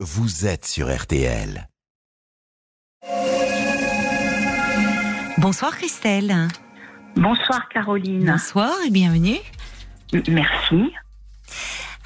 vous êtes sur RTL. Bonsoir Christelle. Bonsoir Caroline. Bonsoir et bienvenue. M- Merci.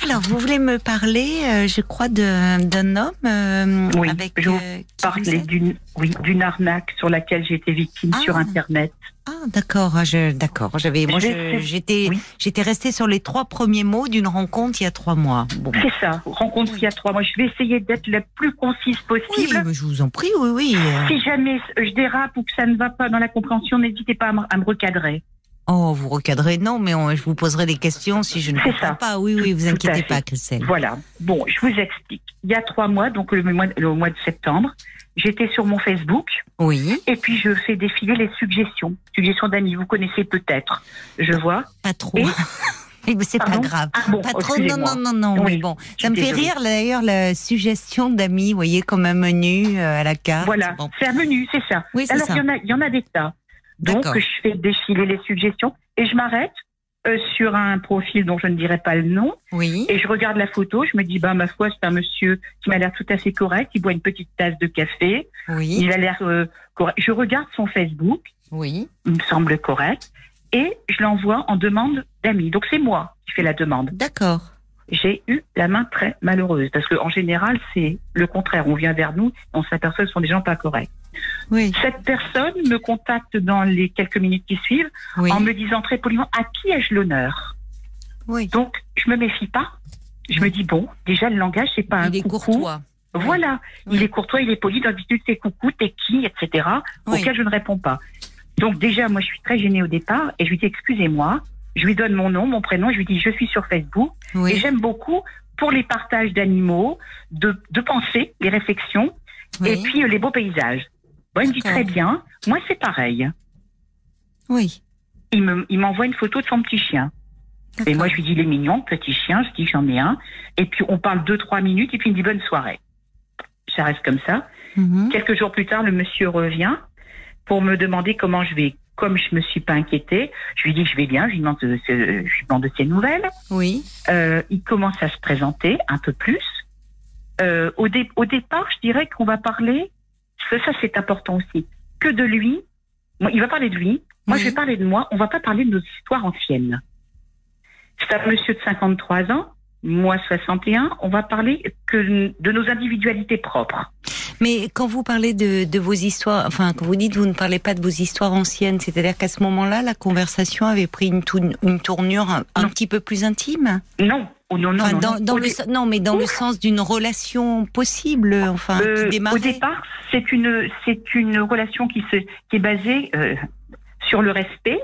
Alors, vous voulez me parler, euh, je crois, d'un homme euh, Oui, avec je vous euh, Parler d'une oui, arnaque sur laquelle j'ai été victime Ah. sur Internet. Ah, d'accord. D'accord. J'avais, moi, j'étais, Oui. j'étais restée sur les trois premiers mots d'une rencontre il y a trois mois. Bon. C'est ça, rencontre il y a trois mois. Je vais essayer d'être la plus concise Oui, possible. mais je vous en prie, oui, oui. Si jamais je dérape ou que ça ne va pas dans la compréhension, n'hésitez pas à me, à me recadrer. Oh, vous recadrez, non, mais on- je vous poserai des questions si je ne comprends ça. pas. Oui, oui, vous Tout inquiétez pas, Christelle. Voilà. Bon, je vous explique. Il y a trois mois, donc le mois, le mois de septembre, j'étais sur mon Facebook Oui, et puis je fais défiler les suggestions. Suggestions d'amis, vous connaissez peut-être. Je vois. pas trop. Et- mais c'est pas grave. Ah bon, Pas trop, non, non, non, non, Oui, mais bon. Ça me fait désolée. rire d'ailleurs la suggestion d'amis, vous voyez, comme un menu euh, à la carte. Voilà, Bon. c'est un menu, c'est ça. Oui, c'est Alors, il y, en a, il y en a des tas. Donc, je fais défiler les suggestions et je m'arrête euh, sur un profil dont je ne dirai pas le nom Oui, et je regarde la photo. Je me dis, bah, ma foi, c'est un monsieur qui m'a l'air tout à fait correct. Il boit une petite tasse de café. oui, Il a l'air euh, correct. Je regarde son Facebook. oui. Il me semble correct. Et je l'envoie en demande d'amis. Donc, c'est moi qui fais la demande. D'accord. J'ai eu la main très malheureuse parce qu'en général, c'est le contraire. On vient vers nous, on s'aperçoit que ce sont des gens pas corrects. Oui, Cette personne me contacte dans les quelques minutes qui suivent oui, en me disant très poliment à qui ai-je l'honneur? oui. Donc je me méfie pas. Je me dis bon, déjà le langage c'est pas un Il est coucou. courtois. Voilà, il est courtois, il est poli. D'habitude c'est coucou, t'es qui, etc. Auquel je ne réponds pas. Donc déjà moi je suis très gênée au départ et je lui dis excusez-moi. Je lui donne mon nom, mon prénom. Je lui dis je suis sur Facebook et j'aime beaucoup pour les partages d'animaux, de, de pensées, les réflexions et puis euh, les beaux paysages. Bon, il me dit très bien. Moi c'est pareil. oui. il me, il m'envoie une photo de son petit chien. Et moi, je lui dis, il est mignon, petit chien. Je dis, j'en ai un. Et puis, on parle deux, trois minutes, et puis il me dit, bonne soirée. Ça reste comme ça. Mhm. Quelques jours plus tard, le monsieur revient pour me demander comment je vais. Comme je me suis pas inquiétée, je lui dis que je vais bien, je lui demande, de- je lui demande de ses nouvelles. Oui, Euh, il commence à se présenter un peu plus. Euh, au, dé- au départ, je dirais qu'on va parler, parce que ça c'est important aussi, que de lui. Il va parler de lui, moi Oui. je vais parler de moi, on va pas parler de nos histoires anciennes. C'est un monsieur de 53 ans, moi 61, on va parler que de nos individualités propres. mais quand vous parlez de, de vos histoires, enfin, quand vous dites vous ne parlez pas de vos histoires anciennes, c'est-à-dire qu'à ce moment-là, la conversation avait pris une, tou- une tournure un, petit peu plus intime? Non, oh non, non, Enfin, non. dans, non. dans le, mais dans le sens d'une relation possible, enfin, Euh, qui démarrait. Au départ, c'est une c'est une relation qui se qui est basée euh, sur le respect,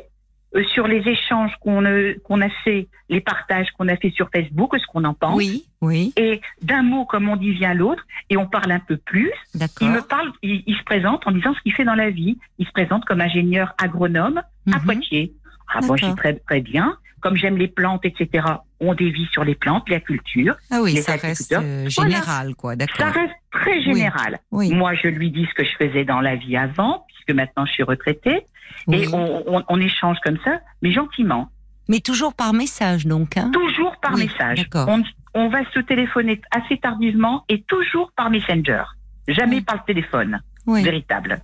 euh, sur les échanges qu'on euh, qu'on a fait, les partages qu'on a fait sur Facebook, ce qu'on en pense. Oui, oui, Et d'un mot, comme on dit, vient l'autre, et on parle un peu plus. d'accord. Il me parle, il, il se présente en disant ce qu'il fait dans la vie. Il se présente comme ingénieur agronome à Mhm. Poitiers. Ah bon, je très très bien. Comme j'aime les plantes, etc. On dévie sur les plantes, la culture. Ah oui, les ça reste euh, Voilà. général, quoi, Ça d'accord. reste très général. Oui, Moi, je lui dis ce que je faisais dans la vie avant, puisque maintenant je suis retraitée, oui. et on, on- on échange comme ça, mais gentiment, Mais toujours par message, donc. Hein toujours par message. d'accord. On, on va se téléphoner assez tardivement et toujours par Messenger, jamais par le téléphone véritable.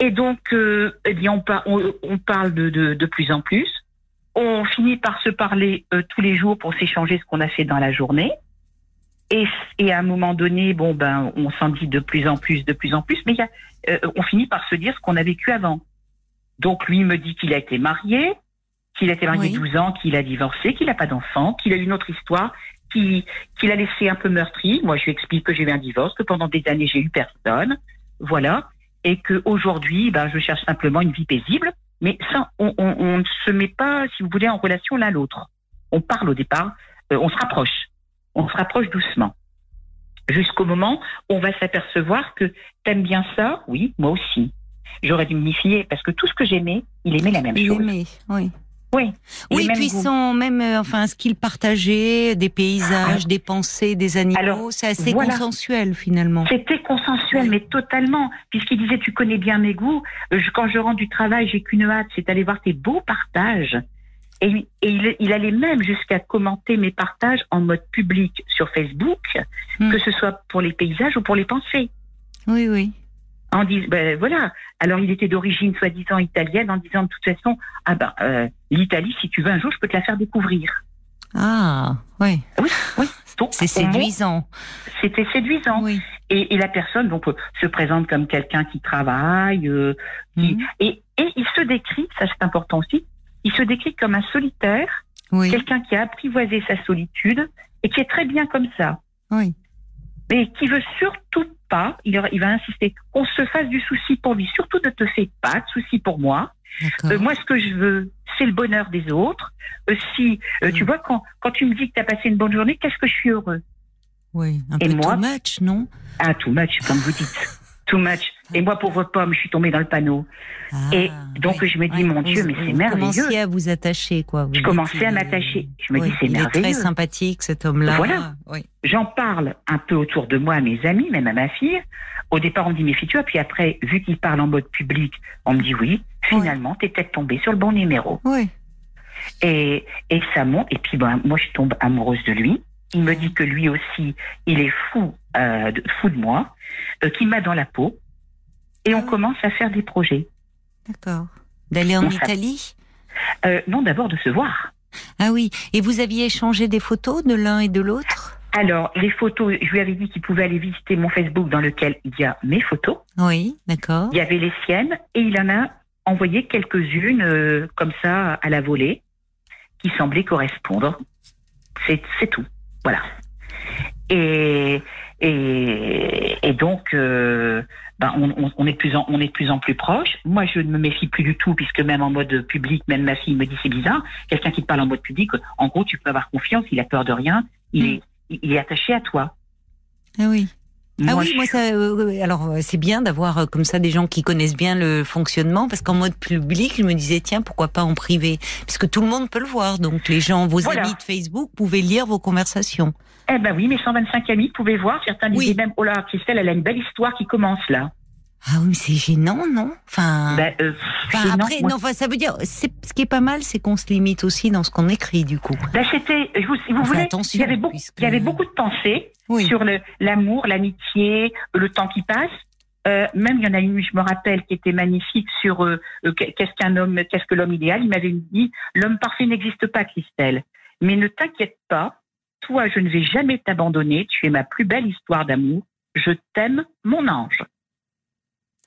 Et donc, euh, eh bien, on, par- on- on parle de, de, de plus en plus. On finit par se parler euh, tous les jours pour s'échanger ce qu'on a fait dans la journée. Et, et à un moment donné, bon ben, on s'en dit de plus en plus, de plus en plus, mais y a, euh, on finit par se dire ce qu'on a vécu avant. Donc lui me dit qu'il a été marié, qu'il a été marié Oui. 12 ans, qu'il a divorcé, qu'il n'a pas d'enfant, qu'il a eu une autre histoire, qui- qu'il a laissé un peu meurtri. Moi, je lui explique que j'ai eu un divorce, que pendant des années j'ai eu personne, voilà, et que aujourd'hui, ben, je cherche simplement une vie paisible. Mais ça, on, on, on ne se met pas, si vous voulez, en relation l'un l'autre. On parle au départ, euh, on se rapproche, on se rapproche doucement, jusqu'au moment où on va s'apercevoir que t'aimes bien ça, oui, moi aussi. J'aurais dû me méfier parce que tout ce que j'aimais, il aimait la même Il chose. aimait, oui. Oui. Oui, puis goûts. son même, euh, enfin, ce qu'il partageait, des paysages, des pensées, des animaux, Alors, c'est assez voilà. consensuel finalement. C'était consensuel, Oui. mais totalement, puisqu'il disait tu connais bien mes goûts. Euh, je- quand je rentre du travail, j'ai qu'une hâte, c'est d'aller voir tes beaux partages. Et, et il, il allait même jusqu'à commenter mes partages en mode public sur Facebook, Hmm. que ce soit pour les paysages ou pour les pensées. Oui, oui. En dis, ben voilà. Alors il était d'origine soi-disant italienne, en disant de toute façon, ah ben euh, l'Italie, si tu veux un jour, je peux te la faire découvrir. Ah, oui. Oui, oui. C'est séduisant. C'était séduisant. Oui. Et, et la personne donc euh, se présente comme quelqu'un qui travaille, euh, qui- Mhm. et, et il se décrit, ça c'est important aussi, il se décrit comme un solitaire, Oui, quelqu'un qui a apprivoisé sa solitude et qui est très bien comme ça, oui. Mais qui veut surtout pas, il, il va insister, qu'on se fasse du souci pour lui, surtout ne te fais pas de souci pour moi. Euh, moi, ce que je veux, c'est le bonheur des autres. Euh, si, euh, tu vois, quand, quand tu me dis que tu as passé une bonne journée, qu'est-ce que je suis heureux? Oui, un et peu moi- too much, non? Ah, too much, comme vous dites. Too much. Et moi, pauvre pomme, je suis tombée dans le panneau. Et donc, je me dis, mon Dieu, mais c'est merveilleux. Vous commenciez à vous attacher, quoi. Vous Je commençais à m'attacher. Je me Oui, dis, c'est il est très merveilleux. sympathique, cet homme-là. Voilà. Oui. J'en parle un peu autour de moi à mes amis, même à ma fille. Au départ, on me dit, méfie-toi. Puis après, vu qu'il parle en mode public, on me dit, oui, finalement, t'es peut-être tombée sur le bon numéro. Oui. Et, et ça monte. Et puis, ben, moi, je tombe amoureuse de lui. Il me dit que lui aussi, il est fou, euh, de, fou de moi, euh, qu'il m'a dans la peau. Et on Ah. commence à faire des projets. D'accord. D'aller en Italie? Euh, non, d'abord de se voir. Ah oui. Et vous aviez échangé des photos de l'un et de l'autre? Alors, les photos, je lui avais dit qu'il pouvait aller visiter mon Facebook dans lequel il y a mes photos. Oui, d'accord. Il y avait les siennes et il en a envoyé quelques-unes comme ça à la volée qui semblaient correspondre. C'est tout. Voilà. Et, et, et donc, euh, ben, on, on- on est de plus en, on est de plus en plus proche. Moi, je ne me méfie plus du tout puisque même en mode public, même ma fille me dit c'est bizarre. Quelqu'un qui te parle en mode public, en gros, tu peux avoir confiance. Il a peur de rien. Il Mm. est, il est attaché à toi. Ah oui. Ah oui, moi ça. euh, alors euh, c'est bien d'avoir euh, comme ça des gens qui connaissent bien le fonctionnement, parce qu'en mode public, je me disais tiens pourquoi pas en privé, parce que tout le monde peut le voir. Donc les gens, vos Voilà. amis de Facebook, pouvaient lire vos conversations. Eh ben oui, mes 125 amis pouvaient voir. Certains Oui. disaient même, oh là, Christelle, elle a une belle histoire qui commence là. Ah oui, mais c'est gênant, non? Enfin. Ben, euh, Enfin, gênant, après, moi. non, enfin, ça veut dire, c'est, ce qui est pas mal, c'est qu'on se limite aussi dans ce qu'on écrit, du coup. Ben, c'était, vous, si vous voulez, il y avait beaucoup, puisque- il y avait beaucoup de pensées Oui. sur le, l'amour, l'amitié, le temps qui passe. Euh, même il y en a une, je me rappelle, qui était magnifique sur euh, qu'est-ce qu'un homme, qu'est-ce que l'homme idéal. Il m'avait dit, l'homme parfait n'existe pas, Christelle. Mais ne t'inquiète pas, toi, je ne vais jamais t'abandonner. Tu es ma plus belle histoire d'amour. Je t'aime, mon ange.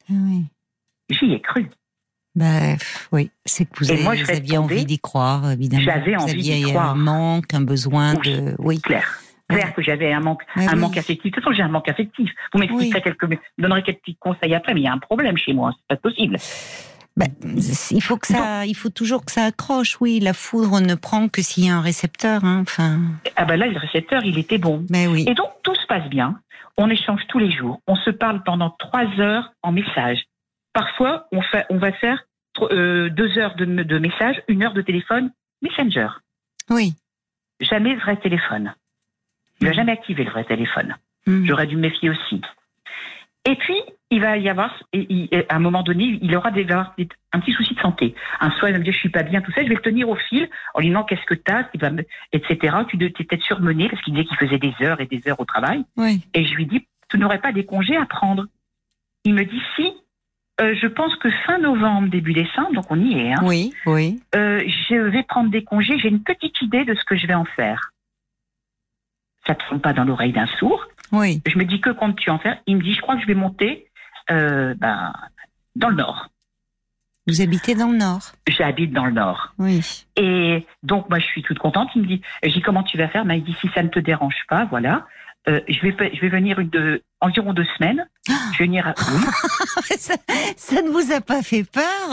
Ah oui. J'y ai cru. Pff, oui, c'est que vous, avez- moi, vous aviez envie d'y croire, évidemment. J'avais envie d'y croire. un manque, un besoin Oui. de. Oui. clair. Clair que j'avais un manque, un oui. manque affectif. De toute façon, j'ai un manque affectif. Vous m'expliquerez quelques, vous donnerez quelques petits conseils après, mais il y a un problème chez moi. C'est pas possible. Bah, il faut que ça, il faut toujours que ça accroche. Oui, la foudre ne prend que s'il y a un récepteur. Hein. Enfin, Ah ben là, le récepteur, il était bon. mais oui. Et donc, tout se passe bien. On échange tous les jours. On se parle pendant trois heures en message. Parfois, on, fait, on va faire euh, deux heures de, de message, une heure de téléphone, Messenger. Oui. Jamais vrai téléphone. Il n'a jamais activé le vrai téléphone. Mm. J'aurais dû me méfier aussi. Et puis, il va y avoir, et, il- et à un moment donné, il aura des, un petit souci de santé. Un soir, il va me dire, je suis pas bien, tout ça. Je vais le tenir au fil en lui demandant qu'est-ce que t'as, etc. Tu es peut-être surmené parce qu'il disait qu'il faisait des heures et des heures au travail. Oui. Et je lui dis, tu n'aurais pas des congés à prendre. Il me dit, si. Euh, je pense que fin novembre, début décembre, donc on y est, hein, Oui. Oui. euh, je vais prendre des congés. J'ai une petite idée de ce que je vais en faire. Ça ne tombe pas dans l'oreille d'un sourd. Oui. Je me dis que comptes-tu en faire? Il me dit, je crois que je vais monter euh, ben, dans le nord. Vous habitez dans le Nord. J'habite dans le nord. Oui. Et donc, moi, je suis toute contente. Il me dit, dis, comment tu vas faire? Il dit, si ça ne te dérange pas, voilà. Euh, je, vais, je vais venir une de, environ deux semaines. Je vais venir. à- Oui. ça, ça ne vous a pas fait peur?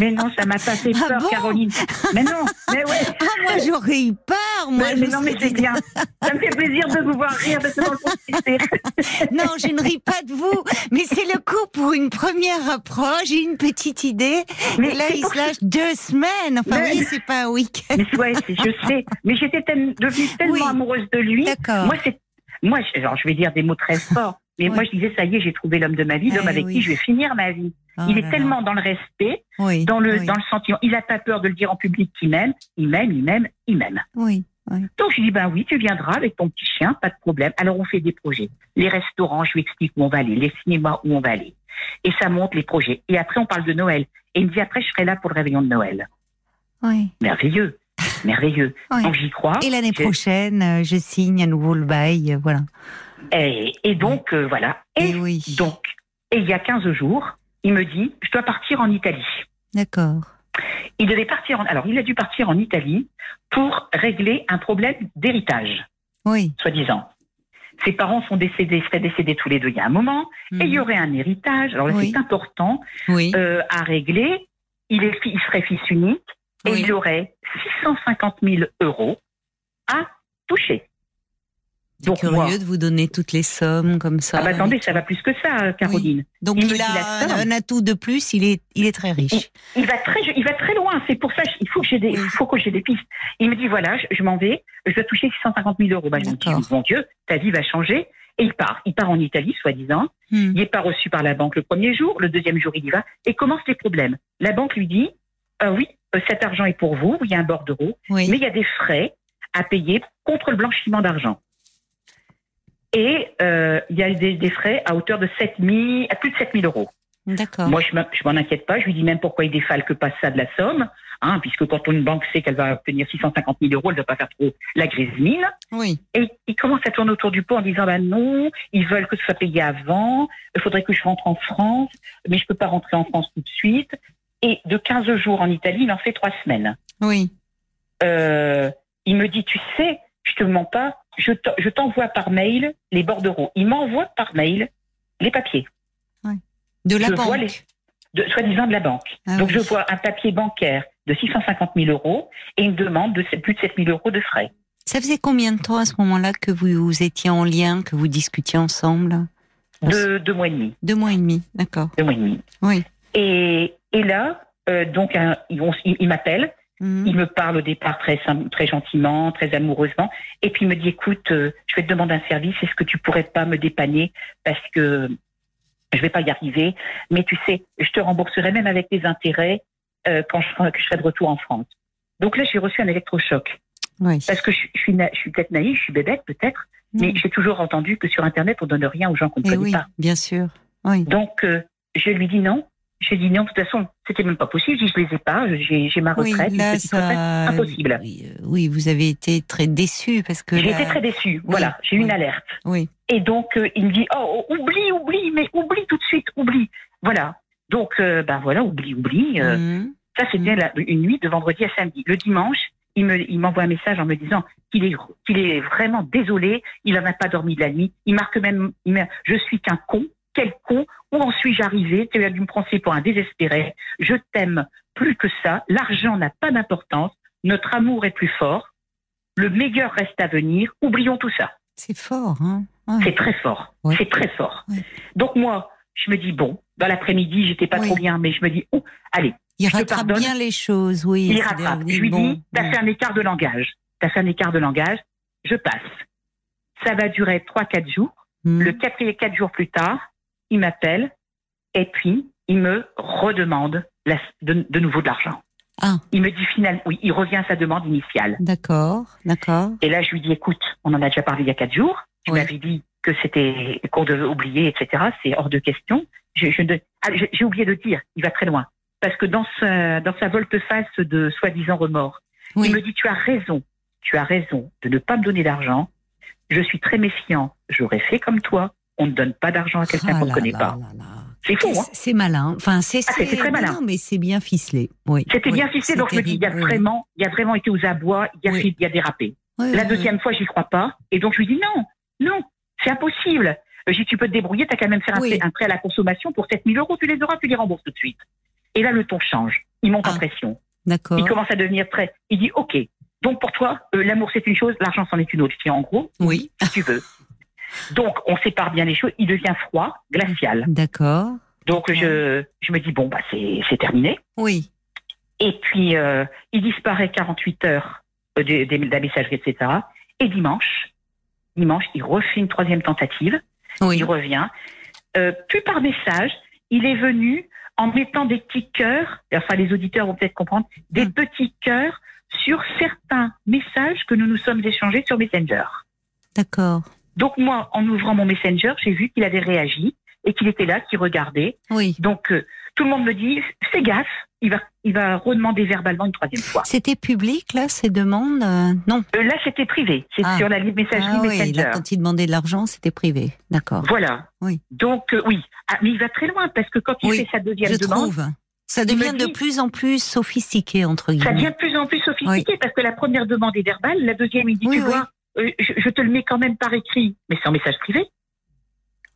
Mais non, ça m'a pas fait Ah peur, bon? Caroline. Mais non, mais ouais. Ah, moi j'aurais eu peur. Moi, mais, non, mais c'est bien. Ça me fait plaisir de vous voir rire de ce c'est- Non, je ne ris pas de vous, mais c'est le coup pour une première approche, j'ai une petite idée. Mais et là, il se lâche deux semaines. Enfin, Mais- oui, c'est pas un week-end. Mais ouais, je sais. Mais j'étais devenue tellement Oui. amoureuse de lui. D'accord. Moi, c'est, moi, je- alors, je vais dire des mots très forts. Mais Ouais. moi, je disais, ça y est, j'ai trouvé l'homme de ma vie, l'homme Eh avec oui. qui je vais finir ma vie. Oh il est là. tellement dans le respect, Oui, dans le, oui, dans le sentiment. Il a pas peur de le dire en public qu'il m'aime. Il m'aime, il m'aime, il m'aime. oui, oui. Donc, je dis, ben oui, tu viendras avec ton petit chien, pas de problème. Alors, on fait des projets. Les restaurants, je lui explique où on va aller. Les cinémas, où on va aller. Et ça monte les projets. Et après, on parle de Noël. Et il me dit, après, je serai là pour le réveillon de Noël. oui. Merveilleux. Merveilleux. Oui. Donc, j'y crois. Et l'année Je- prochaine, euh, je signe à nouveau le bail, euh, voilà. Et, et donc, euh, voilà. Et Et oui. donc, et il y a 15 jours, il me dit, je dois partir en Italie. D'accord. Il devait partir en, alors, il a dû partir en Italie pour régler un problème d'héritage, Oui. soi-disant. Ses parents sont décédés, seraient décédés tous les deux il y a un moment, et il y aurait un héritage. Alors là, Mhm. Oui. c'est important Oui. euh, à régler. Il, est, il serait fils unique et Oui. il aurait 650 000 euros à toucher. Donc, curieux moi- de vous donner toutes les sommes comme ça. Ah bah attendez, ça va plus que ça, euh, Caroline. Donc il a somme. un, atout de plus, il est, il est très riche. Il va très, il va très loin. C'est pour ça, il faut que j'ai des, Oui. il faut que j'ai des pistes. Il me dit voilà, je, je m'en vais, je dois toucher 650 000 euros. Bah, je me dis mon Dieu, ta vie va changer. Et il part. Il part en Italie, soi-disant. Hmm. Il n'est pas reçu par la banque le premier jour. Le deuxième jour, il y va et commence les problèmes. La banque lui dit Ah oui, cet argent est pour vous. Il y a un bordereau, Oui. mais il y a des frais à payer contre le blanchiment d'argent. Et euh, il y a des, des frais à hauteur de 7 000, à plus de 7 000 euros. D'accord. Moi, je m'en- inquiète pas. Je lui dis même pourquoi il défalque pas ça de la somme, hein, puisque quand une banque sait qu'elle va obtenir 650 000 euros, elle ne va pas faire trop la grise mine. Oui. Et il commence à tourner autour du pot en disant bah non, ils veulent que ce soit payé avant. Il faudrait que je rentre en France, mais je peux pas rentrer en France tout de suite. Et de 15 jours en Italie, il en fait trois semaines. Oui. Euh, il me dit tu sais, je te mens pas, je t'en- je t'envoie par mail les bordereaux. Il m'envoie par mail les papiers. De la Je vois banque. les- de, soi-disant de la banque. Ah Donc oui. je vois un papier bancaire de 650 000 euros et une demande de plus de 7 000 euros de frais. Ça faisait combien de temps à ce moment-là que vous étiez en lien, que vous discutiez ensemble? De deux mois et demi. Deux mois et demi. D'accord. Deux mois et demi. Oui. Et, et là, euh, donc, un- m'appellent. Mhm. Il me parle au départ très, gentiment, très amoureusement. Et puis il me dit, écoute, euh, je vais te demander un service. Est-ce que tu pourrais pas me dépanner? Parce que je vais pas y arriver. Mais tu sais, je te rembourserai même avec des intérêts euh, quand je, serai- que je serai de retour en France. Donc là, j'ai reçu un électrochoc. Oui. Parce que je, je suis, na- je suis peut-être naïve, je suis bébête peut-être, mais Mhm. j'ai toujours entendu que sur Internet, on donne rien aux gens qu'on ne connaît oui, pas. bien sûr. Oui. Donc, euh, je lui dis non. Je dis non, de toute façon, c'était même pas possible. Je dis, je les ai pas, j'ai ma Oui, retraite. là, une petite retraite, ça. impossible. Oui, euh, oui, vous avez été très déçu parce que. J'ai là- été très déçue. Voilà, j'ai eu oui. une alerte. Oui. Et donc, euh, il me dit, oh, oh, oublie, oublie, mais oublie tout de suite, oublie. Voilà. Donc, euh, ben voilà, oublie, oublie. euh, Mhm. Ça, c'était la- une nuit de vendredi à samedi. Le dimanche, il me, il m'envoie un message en me disant qu'il est, qu'il est vraiment désolé. Il n'en a pas dormi de la nuit. Il marque même, il met, je suis qu'un con. Quel con. Où en suis-je arrivé? Tu as dû me prendre pour un désespéré. Je t'aime plus que ça. L'argent n'a pas d'importance. Notre amour est plus fort. Le meilleur reste à venir. Oublions tout ça. C'est fort, hein. Ouais. C'est très fort. Ouais. C'est très fort. Ouais. Donc moi, je me dis bon, dans l'après-midi, j'étais pas trop bien, mais je me dis oh, allez, Il te rattrape bien les choses, oui. il rattrape. Je lui bon, dis, t'as bon. fait un écart de langage. T'as fait un écart de langage. Je passe. Ça va durer trois, quatre jours. Mhm. Le quatrième, quatre jours plus tard, il m'appelle et puis il me redemande la- de, de nouveau de l'argent. Ah. Il me dit finalement, oui, il revient à sa demande initiale. D'accord, d'accord. Et là, je lui dis, écoute, on en a déjà parlé il y a quatre jours. Tu Oui. m'avais dit que c'était qu'on devait oublier, etc. C'est hors de question. Je- je ne- ah, J'ai oublié de dire, il va très loin. Parce que dans sa, dans sa volte-face de soi-disant remords, Oui. il me dit, tu as raison, tu as raison de ne pas me donner d'argent. Je suis très méfiant. J'aurais fait comme toi. On ne donne pas d'argent à quelqu'un Ah qu'on ne là connaît là pas. C'est fou, hein C'est malin. Enfin, c'est Ah, très malin. Non, mais c'est bien ficelé. Oui. C'était oui, bien ficelé, donc je me dis, il y a vraiment, il y a vraiment été aux abois, il y a, Oui. fait- il y a dérapé. La deuxième fois, j'y crois pas. Et donc, je lui dis non, non, c'est impossible. Euh, J'ai tu peux te débrouiller, t'as qu'à même faire un, prêt, un prêt à la consommation pour 7 000 euros, tu les auras, tu les rembourses tout de suite. Et là, le ton change. Il monte en Ah. pression. D'accord. Il commence à devenir très. Il dit, OK. Donc, pour toi, euh, l'amour, c'est une chose, l'argent, c'en est une autre. Je dis, en gros, Oui. si tu veux. Donc, on sépare bien les choses. Il devient froid, glacial. D'accord. Donc, je, je me dis, bon, bah, c'est terminé. Oui. Et puis, euh, il disparaît 48 heures euh, de, de, de la messagerie, etc. Et dimanche, dimanche, il refait une troisième tentative. il revient. Euh, plus par message, il est venu en mettant des petits cœurs, enfin les auditeurs vont peut-être comprendre, des Mm. petits cœurs sur certains messages que nous nous sommes échangés sur Messenger. D'accord. Donc moi, en ouvrant mon Messenger, j'ai vu qu'il avait réagi et qu'il était là, qu'il regardait. Oui. Donc euh, tout le monde me dit, fais gaffe, il va, il va redemander verbalement une troisième fois. C'était public, là, ces demandes euh, Non. Euh, là, c'était privé, c'est Ah. sur la messagerie Ah oui, Messenger. là, quand il demandait de l'argent, c'était privé. D'accord. Voilà. Oui. Donc oui, ah, mais il va très loin parce que quand il Oui, fait sa deuxième Je demande, trouve. Ça devient de plus en plus sophistiqué, entre ça guillemets. devient de plus en plus sophistiqué parce que la première demande est verbale, la deuxième il dit Oui, tu vois, je, je te le mets quand même par écrit, mais c'est en message privé.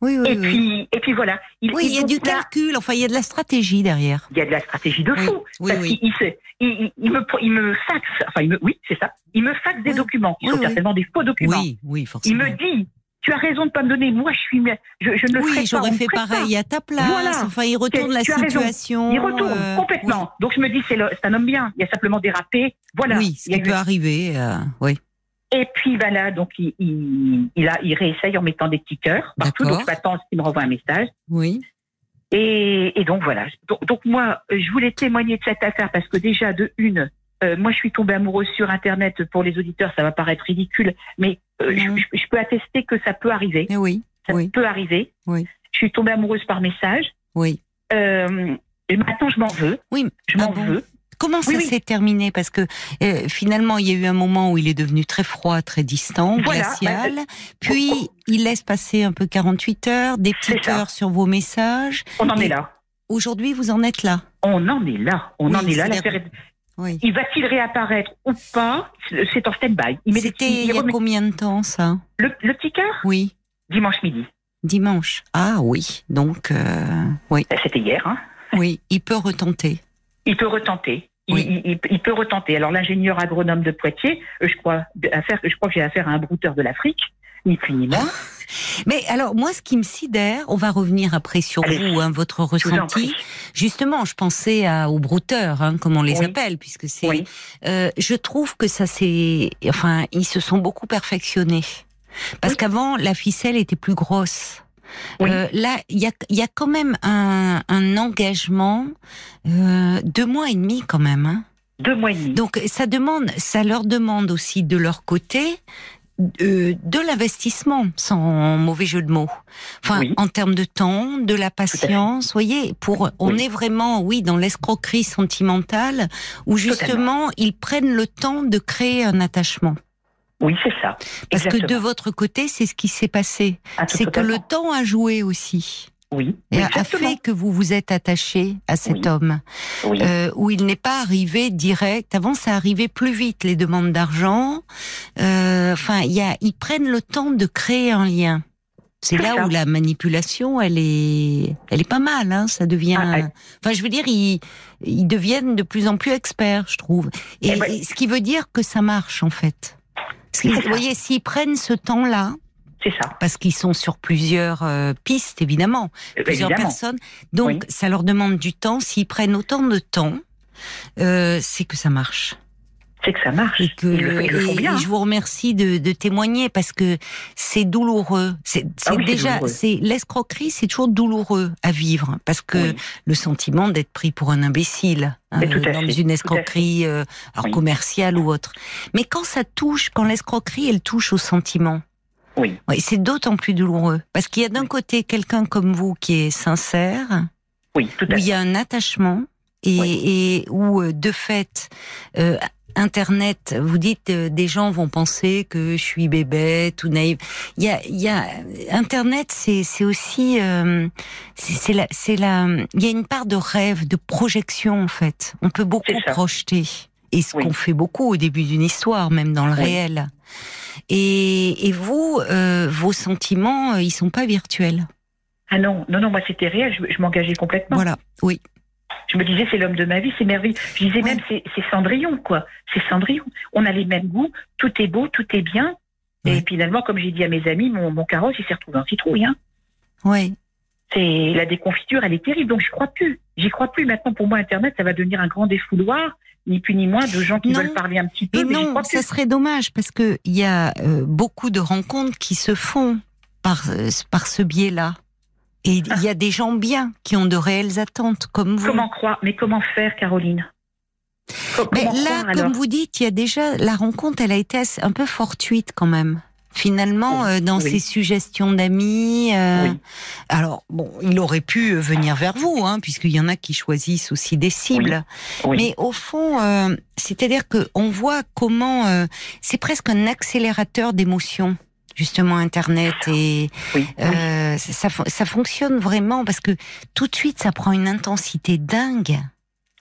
Oui, oui, et oui. puis et puis voilà. Il, Oui, il y a du là, calcul, enfin, il y a de la stratégie derrière. Il y a de la stratégie de Oui, fou. oui, parce oui. il, il, il- il me, il me faxe, enfin, il me, oui, c'est ça. Il me faxe des Oui. documents, qui Oui, sont oui. certainement des faux documents. Oui, oui, Il forcément. me dit, tu as raison de pas me donner, moi je suis, je, je ne le ferai Oui, pas. j'aurais on fait pas. pareil à ta place. Voilà. Enfin, il retourne la situation. Il retourne euh, complètement. Donc je me dis, c'est un homme bien. Il a simplement dérapé. Voilà. Oui, ce Il a qui eu- peut arriver. euh, oui. Et puis ben là, donc il, il, il a, il réessaye en mettant des petits cœurs partout. Donc j'attends qu'il me renvoie un message. Oui. Et, et donc voilà. Donc, donc, moi, je voulais témoigner de cette affaire parce que déjà de une, euh, moi je suis tombée amoureuse sur Internet. Pour les auditeurs, ça va paraître ridicule, mais euh, je- je, je peux attester que ça peut arriver. Eh oui. Ça Oui. peut arriver. Oui. Je suis tombée amoureuse par message. Oui. Euh, et maintenant, je m'en veux. Oui. Je m'en Ah bon? veux. Comment ça Oui, oui. s'est terminé? Parce que euh, finalement, il y a eu un moment où il est devenu très froid, très distant, Voilà, glacial. bah, Puis, il laisse passer un peu 48 heures, des ça. cœurs sur vos messages. On en est là. Aujourd'hui, vous en êtes là. On en est là. On Oui, en est là. Oui. Il va-t-il réapparaître ou pas? C'est en stand-by. Il C'était il y a remet- combien de temps, ça? Le, le petit cœur? Oui. Dimanche midi. Dimanche. Ah oui. Donc, euh, oui. C'était hier. Hein. Oui, il peut retenter. Il peut retenter. Il, Oui. il- il- il peut retenter. Alors l'ingénieur agronome de Poitiers, euh, je crois, affaire, je crois que j'ai affaire à un brouteur de l'Afrique, ni plus ni moins. Mais alors, moi, ce qui me sidère, on va revenir après sur Allez, vous, hein, votre ressenti. Justement, je pensais à, aux brouteurs, hein, comme on les Oui. appelle, puisque c'est. Oui. Euh, je trouve que ça c'est, enfin, ils se sont beaucoup perfectionnés. Parce Oui. qu'avant, la ficelle était plus grosse. Oui. Euh, là, il y a, il y a quand même un, un engagement euh, deux mois et demi quand même. Hein. Deux mois et demi. Donc ça demande, ça leur demande aussi de leur côté de l'investissement, sans mauvais jeu de mots. Enfin, Oui. en termes de temps, de la patience, voyez, pour on Oui. est vraiment, oui, dans l'escroquerie sentimentale où justement ils prennent le temps de créer un attachement. Oui, c'est ça. Parce que de votre côté, c'est ce qui s'est passé. Ah, C'est que le temps a joué aussi. Oui, Et a- fait que vous vous êtes attaché à cet Oui. homme. Oui. Euh, où il n'est pas arrivé direct. Avant, ça arrivait plus vite, les demandes d'argent. Euh, Enfin, il y a, ils prennent le temps de créer un lien. C'est C'est là ça. où la manipulation, elle est, elle est pas mal. Hein, ça devient. Ah, elle- Enfin, je veux dire, ils, ils deviennent de plus en plus experts, je trouve. Et, Eh ben- et ce qui veut dire que ça marche en fait. Vous voyez, s'ils prennent ce temps-là, C'est ça. parce qu'ils sont sur plusieurs euh, pistes, évidemment, Euh, plusieurs Évidemment. personnes. Donc, Oui. ça leur demande du temps. S'ils prennent autant de temps, euh, c'est que ça marche. C'est que ça marche. Et que Ils le, ils le font et- bien. et je vous remercie de, de témoigner parce que c'est douloureux. C'est Ah oui, déjà, c'est l'escroquerie, c'est toujours douloureux à vivre parce que Oui. le sentiment d'être pris pour un imbécile hein, dans fait, une escroquerie euh, alors Oui. commerciale ou autre. Mais quand ça touche, quand l'escroquerie elle touche au sentiment, Oui. oui, c'est d'autant plus douloureux parce qu'il y a d'un côté quelqu'un comme vous qui est sincère, Oui, tout où à il fait. y a un attachement et où euh, de fait euh, Internet, vous dites euh, des gens vont penser que je suis bébête ou naïve. Il y a, il y a Internet, c'est c'est aussi euh, c'est la c'est la il y a une part de rêve, de projection en fait. On peut beaucoup projeter et ce Oui. qu'on fait beaucoup au début d'une histoire, même dans le Oui. réel. Et, et vous, euh, vos sentiments, euh, ils sont pas virtuels. Ah non, non, non, moi c'était réel, je, je m'engageais complètement. Voilà. Oui. Je me disais, c'est l'homme de ma vie, c'est merveilleux. Je disais même, c'est Cendrillon, quoi. C'est Cendrillon. On a les mêmes goûts, tout est beau, tout est bien. Et finalement, comme j'ai dit à mes amis, mon, mon carrosse, il s'est retrouvé en citrouille. Hein. Oui. C'est la déconfiture, elle est terrible. Donc je crois plus. J'y crois plus. Maintenant, pour moi, Internet, ça va devenir un grand défouloir, ni plus ni moins de gens qui Non. veulent parler un petit peu. Et mais non, crois ça serait dommage parce que il y a euh, beaucoup de rencontres qui se font par, par ce biais-là. Et il y a des gens bien qui ont de réelles attentes, comme vous. Comment croire Mais comment faire, Caroline? Mais là, comme vous dites, il y a déjà la rencontre, elle a été un peu fortuite quand même. Finalement euh, dans ses suggestions d'amis. Euh, alors bon, il aurait pu venir vers vous, hein, puisqu'il y en a qui choisissent aussi des cibles. Mais au fond, euh, c'est-à-dire que on voit comment c'est presque un accélérateur d'émotions justement Internet et ça, ça fonctionne vraiment parce que tout de suite ça prend une intensité dingue.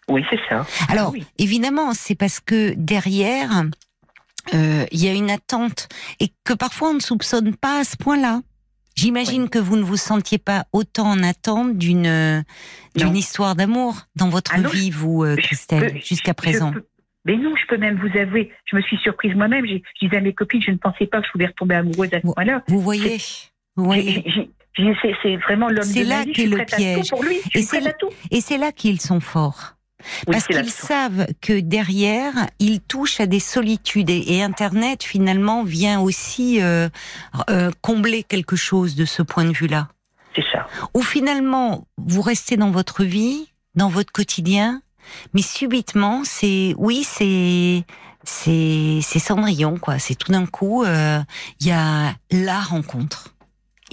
Oui, c'est ça. Alors évidemment, c'est parce que derrière euh, il y a une attente et que parfois on ne soupçonne pas à ce point-là. J'imagine que vous ne vous sentiez pas autant en attente d'une euh, d'une histoire d'amour dans votre ah vie, vous, euh, Christelle, jusqu'à présent. Mais non, je peux même vous avouer, je me suis surprise moi-même. Je disais à mes copines, je ne pensais pas que je pouvais retomber amoureuse à ce point-là. Vous voyez. C'est vraiment l'homme de là qu'est le piège. Pour lui, et c'est là qu'ils sont forts. Parce qu'ils savent que derrière, ils touchent à des solitudes et, Internet finalement vient aussi euh, euh, combler quelque chose de ce point de vue-là. C'est ça. Ou finalement, vous restez dans votre vie, dans votre quotidien, mais subitement, c'est oui, c'est c'est c'est Cendrillon quoi. C'est tout d'un coup, euh, il y a la rencontre.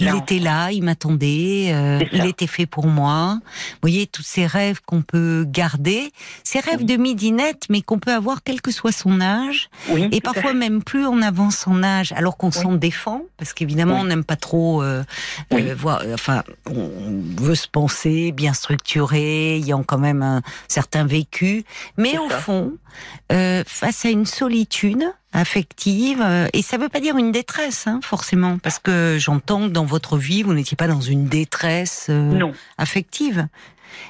Il était là, il m'attendait, euh, il était fait pour moi. Vous voyez, tous ces rêves qu'on peut garder, ces rêves de midinette, mais qu'on peut avoir quel que soit son âge, et parfois même plus on avance en âge, alors qu'on s'en défend, parce qu'évidemment on n'aime pas trop euh, euh, voir, enfin, on veut se penser bien structuré, ayant quand même un certain vécu, mais au fond, face à une solitude, affective. Euh, et ça ne veut pas dire une détresse, hein, forcément, parce que j'entends que dans votre vie, vous n'étiez pas dans une détresse euh, affective.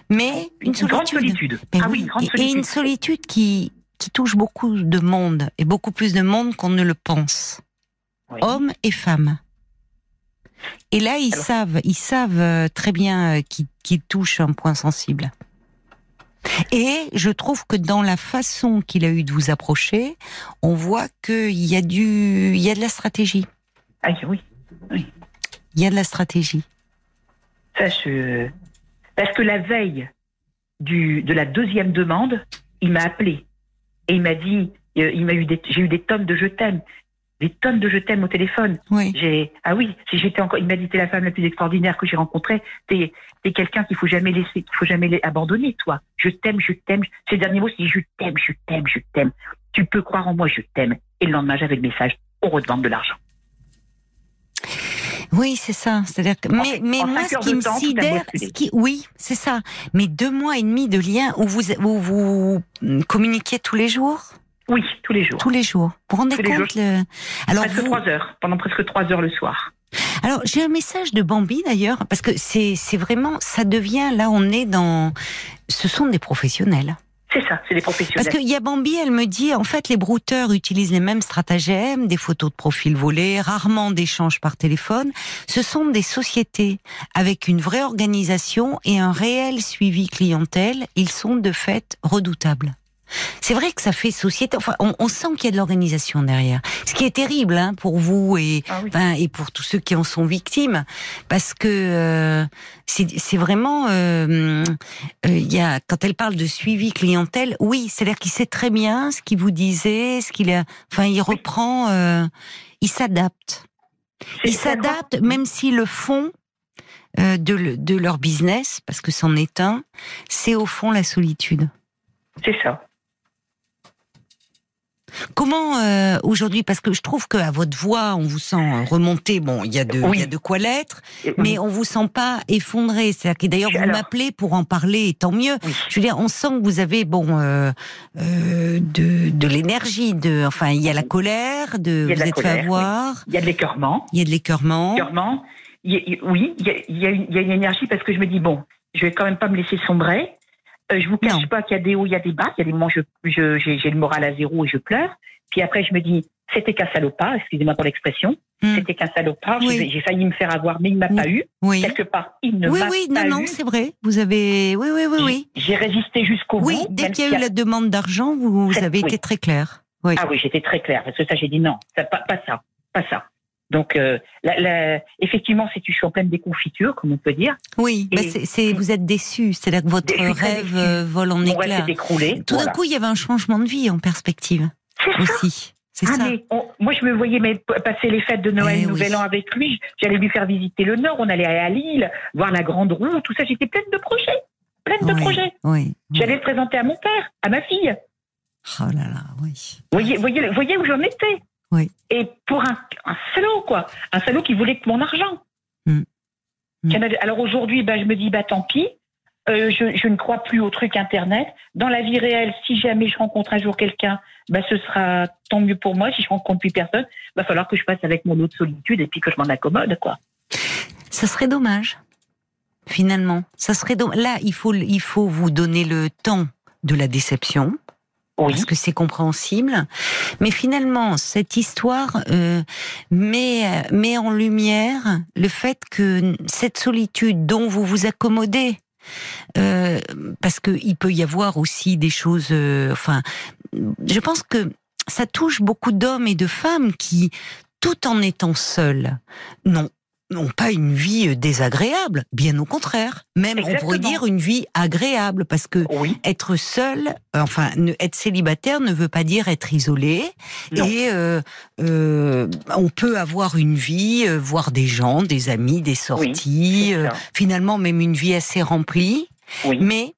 Mais une, solitude. Ah oui, Et une solitude qui, qui touche beaucoup de monde, et beaucoup plus de monde qu'on ne le pense. Hommes et femmes. Et là, ils savent, ils savent euh, très bien qu'ils touchent un point sensible. Et je trouve que dans la façon qu'il a eu de vous approcher, on voit qu'il y a du, il y a de la stratégie. Ah oui, oui. Il y a de la stratégie. Ça, je... Parce que la veille du, de la deuxième demande, il m'a appelé et il m'a dit, euh, il m'a eu j'ai eu des tonnes de je t'aime des tonnes de je t'aime au téléphone. Oui. J'ai ah oui, si j'étais encore, il m'a dit t'es la femme la plus extraordinaire que j'ai rencontrée. T'es es, quelqu'un qu'il faut jamais laisser, qu'il faut jamais abandonner. Toi, je t'aime, je t'aime. Ces derniers mots, c'est je t'aime, je t'aime, je t'aime. Tu peux croire en moi, je t'aime. Et le lendemain, j'avais le message on redemande de l'argent. Oui, c'est ça. C'est-à-dire que, mais, mais moi, ce qui me sidère, qui, oui, c'est ça. Mais deux mois et demi de lien où vous, où vous communiquiez tous les jours? Oui, tous les jours. Tous les jours. Vous rendez compte le... Alors presque trois heures, pendant presque trois heures le soir. Alors j'ai un message de Bambi d'ailleurs, parce que c'est vraiment, ça devient, là on est dans, ce sont des professionnels. C'est ça, c'est des professionnels. Parce qu'il y a Bambi, elle me dit, en fait, les brouteurs utilisent les mêmes stratagèmes, des photos de profil volés, rarement d'échanges par téléphone. Ce sont des sociétés avec une vraie organisation et un réel suivi clientèle. Ils sont de fait redoutables. C'est vrai que ça fait société. Enfin, on, sent qu'il y a de l'organisation derrière. Ce qui est terrible hein, pour vous et, ah et pour tous ceux qui en sont victimes, parce que euh, c'est vraiment. Euh, euh, y a quand elle parle de suivi clientèle, oui, c'est-à-dire qu'il sait très bien ce qu'il vous disait, ce qu'il a. Enfin, il reprend. il s'adapte. Il s'adapte, même si le fond de, de leur business, parce que c'en est un, c'est au fond la solitude. C'est ça. Comment euh, aujourd'hui, parce que je trouve qu'à votre voix, on vous sent remonter. Bon, il y a de, il y a de quoi l'être, mais on vous sent pas effondré. C'est-à-dire que d'ailleurs vous m'appelez pour en parler, et tant mieux. Je veux dire, on sent que vous avez bon euh, euh, de, de l'énergie. De, enfin, il y a la colère, de vous êtes fait avoir. Il y a de l'écœurement. Il y a de l'écœurement. Oui, il y, a, il, y a une, il y a une énergie parce que je me dis bon, je vais quand même pas me laisser sombrer. Euh, je vous cache pas qu'il y a des hauts, il y a des bas. Il y a des moments où je, j'ai le moral à zéro et je pleure. Puis après, je me dis, c'était qu'un salopard, excusez-moi pour l'expression. Hmm. C'était qu'un salopard. J'ai failli me faire avoir, mais il m'a pas eu. Oui. Quelque part, il ne m'a pas eu. Oui, non, non, c'est vrai. Vous avez, oui, oui, oui, oui. J'ai résisté jusqu'au bout. Oui, dès qu'il y a eu la demande d'argent, vous, avez été très clair. Ah oui, j'étais très claire parce que ça, j'ai dit non, ça, pas, pas ça, pas ça. Donc, euh, la, la, effectivement, c'est je suis en pleine déconfiture, comme on peut dire. Oui, bah c'est, vous êtes déçu. C'est-à-dire que votre rêve euh, vole en éclats. écroulé. Tout d'un coup, il y avait un changement de vie en perspective aussi. C'est ah, ça. Mais moi, je me voyais passer les fêtes de Noël, eh Nouvel An avec lui. J'allais lui faire visiter le Nord. On allait aller à Lille, voir la Grande Roue, tout ça. J'étais pleine de projets. Pleine de projets. Oui. J'allais le présenter à mon père, à ma fille. Oh là là, oui. Voyez, voyez, voyez où j'en étais. Oui. Et pour un, un, salaud, quoi. Un salaud qui voulait que mon argent. Mm. Mm. Alors aujourd'hui, ben, je me dis, bah tant pis. Euh, je, je, ne crois plus au truc Internet. Dans la vie réelle, si jamais je rencontre un jour quelqu'un, bah, ce sera tant mieux pour moi. Si je rencontre plus personne, va falloir que je passe avec mon autre solitude et puis que je m'en accommode, quoi. Ça serait dommage, finalement. Ça serait Là, il faut, il faut vous donner le temps de la déception parce que c'est compréhensible. Mais finalement, cette histoire euh, met, met en lumière le fait que cette solitude dont vous vous accommodez, euh, parce qu'il peut y avoir aussi des choses. Euh, enfin, je pense que ça touche beaucoup d'hommes et de femmes qui, tout en étant seuls, n'ont n'ont pas une vie euh, désagréable, bien au contraire. Même on pourrait dire une vie agréable parce que être seul, euh, enfin être célibataire ne veut pas dire être isolé. Et euh, euh, on peut avoir une vie, euh, voir des gens, des amis, des sorties, finalement même une vie assez remplie. Mais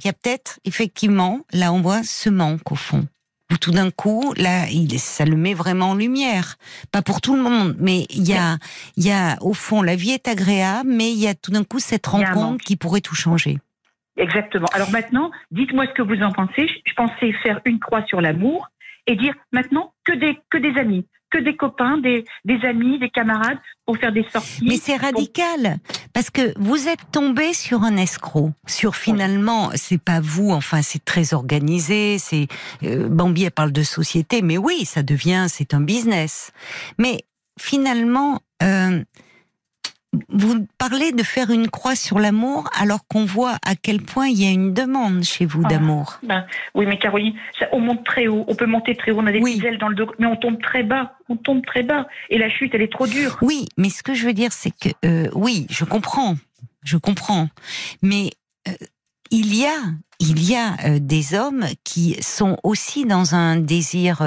il y a peut-être effectivement là on voit ce manque au fond où tout d'un coup, là, il, ça le met vraiment en lumière. Pas pour tout le monde, mais il y a, il y a, au fond, la vie est agréable, mais il y a tout d'un coup cette rencontre qui pourrait tout changer. Exactement. Alors maintenant, dites-moi ce que vous en pensez. Je pensais faire une croix sur l'amour et dire maintenant que des, que des amis que des copains, des, des amis, des camarades pour faire des sorties. Mais c'est radical parce que vous êtes tombé sur un escroc. Sur finalement, c'est pas vous. Enfin, c'est très organisé. C'est euh, Bambi elle parle de société, mais oui, ça devient, c'est un business. Mais finalement. Euh, vous parlez de faire une croix sur l'amour alors qu'on voit à quel point il y a une demande chez vous ah, d'amour. Ben, oui, mais Caroline, on monte très haut, on peut monter très haut, on a des oui. dans le dos, mais on tombe très bas, on tombe très bas, et la chute, elle est trop dure. Oui, mais ce que je veux dire, c'est que euh, oui, je comprends, je comprends, mais euh, il y a, il y a euh, des hommes qui sont aussi dans un désir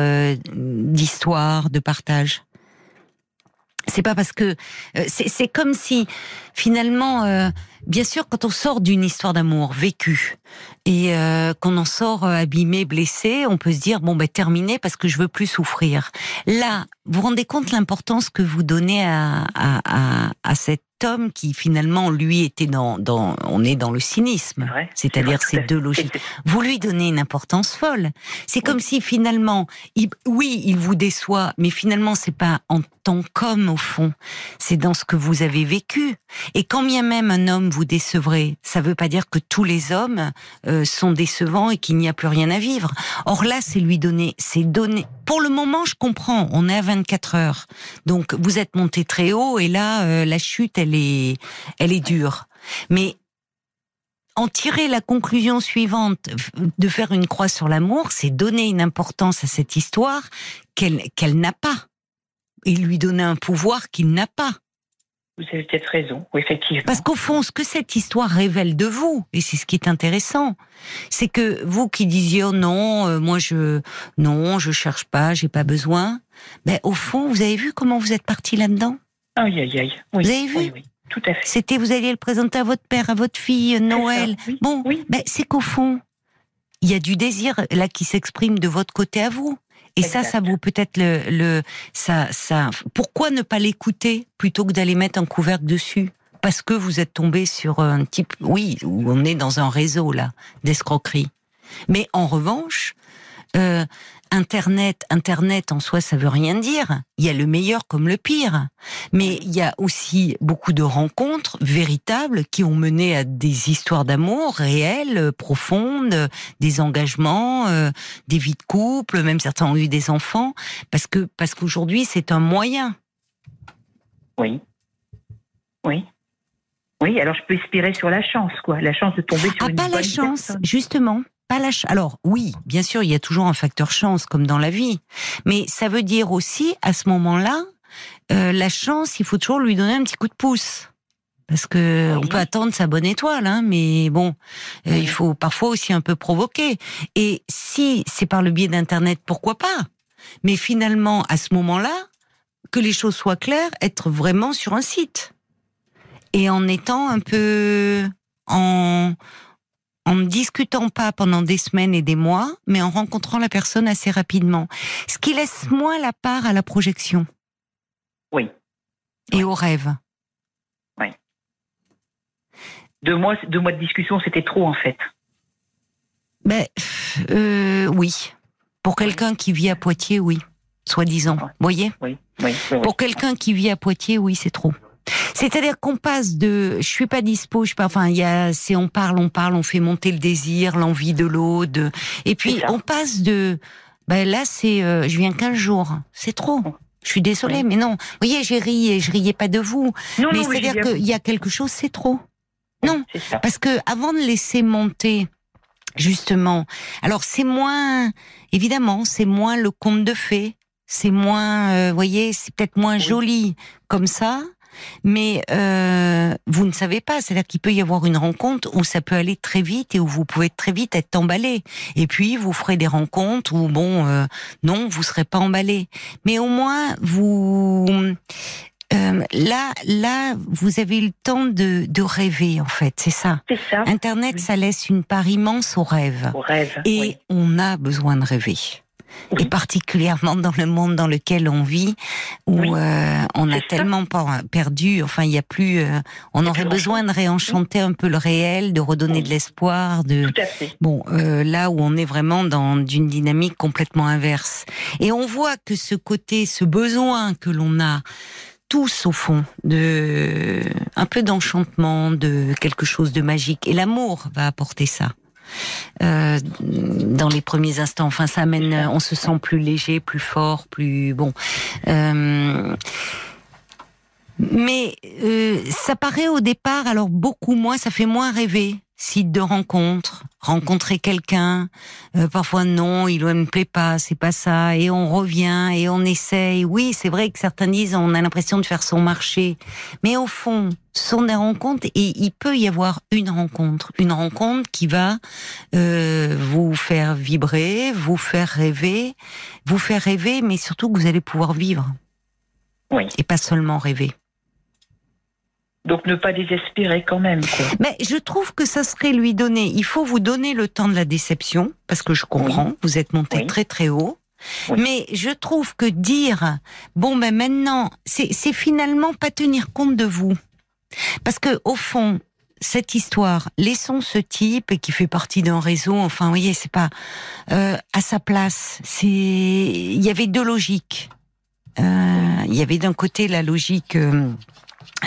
d'histoire, de partage c'est pas parce que euh, c'est comme si finalement, euh, bien sûr, quand on sort d'une histoire d'amour vécue et euh, qu'on en sort abîmé, blessé, on peut se dire bon ben terminé parce que je veux plus souffrir. Là, vous vous rendez compte l'importance que vous donnez à, à, à, à cette homme qui finalement lui était dans, dans on est dans le cynisme, c'est-à-dire ces deux logiques. Vous lui donnez une importance folle. C'est comme si finalement, oui, il vous déçoit, mais finalement c'est pas en tant qu'homme au fond, c'est dans ce que vous avez vécu. Et quand bien même un homme vous décevrait, ça veut pas dire que tous les hommes euh, sont décevants et qu'il n'y a plus rien à vivre. Or là, c'est lui donner, c'est donner. Pour le moment, je comprends, on est à 24 heures, donc vous êtes monté très haut et là, euh, la chute, elle elle est, dure. Mais en tirer la conclusion suivante, de faire une croix sur l'amour, c'est donner une importance à cette histoire qu'elle n'a pas, et lui donner un pouvoir qu'il n'a pas. Vous avez peut-être raison, effectivement. Parce qu'au fond, ce que cette histoire révèle de vous, et c'est ce qui est intéressant, c'est que vous qui disiez oh non, euh, moi je non, je cherche pas, j'ai pas besoin. Mais au fond, vous avez vu comment vous êtes parti là-dedans? Aïe aïe aïe. vous avez vu? oui, oui. Tout à fait. C'était, vous alliez le présenter à votre père, à votre fille, Noël. bon, oui. Ben, c'est qu'au fond, il y a du désir là qui s'exprime de votre côté à vous. Et ça, ça vaut peut-être le, le, ça, ça. Pourquoi ne pas l'écouter plutôt que d'aller mettre un couvercle dessus? Parce que vous êtes tombé sur un type, oui, où on est dans un réseau là d'escroquerie. Mais en revanche, euh, Internet, Internet en soi, ça veut rien dire. Il y a le meilleur comme le pire. Mais il y a aussi beaucoup de rencontres véritables qui ont mené à des histoires d'amour réelles, profondes, des engagements, euh, des vies de couple, même certains ont eu des enfants, parce que parce qu'aujourd'hui c'est un moyen. Oui, oui. Oui, alors je peux espérer sur la chance, quoi, la chance de tomber sur ah, une pas la chance, justement, alors oui, bien sûr, il y a toujours un facteur chance comme dans la vie, mais ça veut dire aussi à ce moment-là euh, la chance, il faut toujours lui donner un petit coup de pouce. Parce que on peut attendre sa bonne étoile, hein, mais bon, euh, il faut parfois aussi un peu provoquer. Et si c'est par le biais d'Internet, pourquoi pas? Mais finalement, à ce moment-là, que les choses soient claires, être vraiment sur un site et en étant un peu en en ne discutant pas pendant des semaines et des mois, mais en rencontrant la personne assez rapidement. Ce qui laisse moins la part à la projection. Oui. Et au rêve. Oui. Deux mois, deux mois de discussion, c'était trop en fait. Ben, euh, oui. Pour quelqu'un qui vit à Poitiers, oui. Soi-disant. Vous voyez? Oui. oui. Pour quelqu'un qui vit à Poitiers, oui, c'est trop. C'est-à-dire qu'on passe de je suis pas dispo, je suis pas enfin il y a c'est on parle, on parle, on fait monter le désir, l'envie de l'autre et puis on passe de ben là c'est euh, je viens 15 jours, c'est trop. Je suis désolée, mais non. Vous voyez, j'ai ri et je riais pas de vous. mais c'est-à-dire qu'il y a quelque chose, c'est trop. Non, parce que avant de laisser monter, justement, alors c'est moins, évidemment, c'est moins le conte de fées, c'est moins, euh, vous voyez, c'est peut-être moins joli comme ça mais euh, vous ne savez pas. C'est-à-dire qu'il peut y avoir une rencontre où ça peut aller très vite et où vous pouvez très vite être emballé. Et puis vous ferez des rencontres où bon, euh, non, vous serez pas emballé. Mais au moins vous euh, là, là, vous avez eu le temps de, de rêver, en fait, c'est ça. Internet, ça laisse une part immense au rêve. Au rêve. Et on a besoin de rêver et particulièrement dans le monde dans lequel on vit, où euh, on a tellement perdu. Enfin, il y a plus. Euh, on aurait besoin de réenchanter un peu le réel, de redonner de l'espoir. De Tout à fait. bon, euh, là où on est vraiment dans une dynamique complètement inverse. Et on voit que ce côté, ce besoin que l'on a tous au fond de un peu d'enchantement, de quelque chose de magique. Et l'amour va apporter ça. Euh, dans les premiers instants. Enfin, ça amène, on se sent plus léger, plus fort, plus bon. Euh, mais euh, ça paraît au départ, alors beaucoup moins, ça fait moins rêver site de rencontre, rencontrer quelqu'un, euh, parfois non, il ne me plaît pas, c'est pas ça, et on revient et on essaye. Oui, c'est vrai que certains disent on a l'impression de faire son marché, mais au fond, ce sont des rencontres et il peut y avoir une rencontre, une rencontre qui va euh, vous faire vibrer, vous faire rêver, vous faire rêver, mais surtout que vous allez pouvoir vivre. Oui. Et pas seulement rêver. Donc ne pas désespérer quand même. Quoi. Mais je trouve que ça serait lui donner. Il faut vous donner le temps de la déception parce que je comprends. Vous êtes monté très très haut. Mais je trouve que dire bon ben maintenant c'est finalement pas tenir compte de vous parce que au fond cette histoire, laissons ce type qui fait partie d'un réseau. Enfin, vous voyez, c'est pas euh, à sa place. C'est il y avait deux logiques. Euh, il y avait d'un côté la logique euh,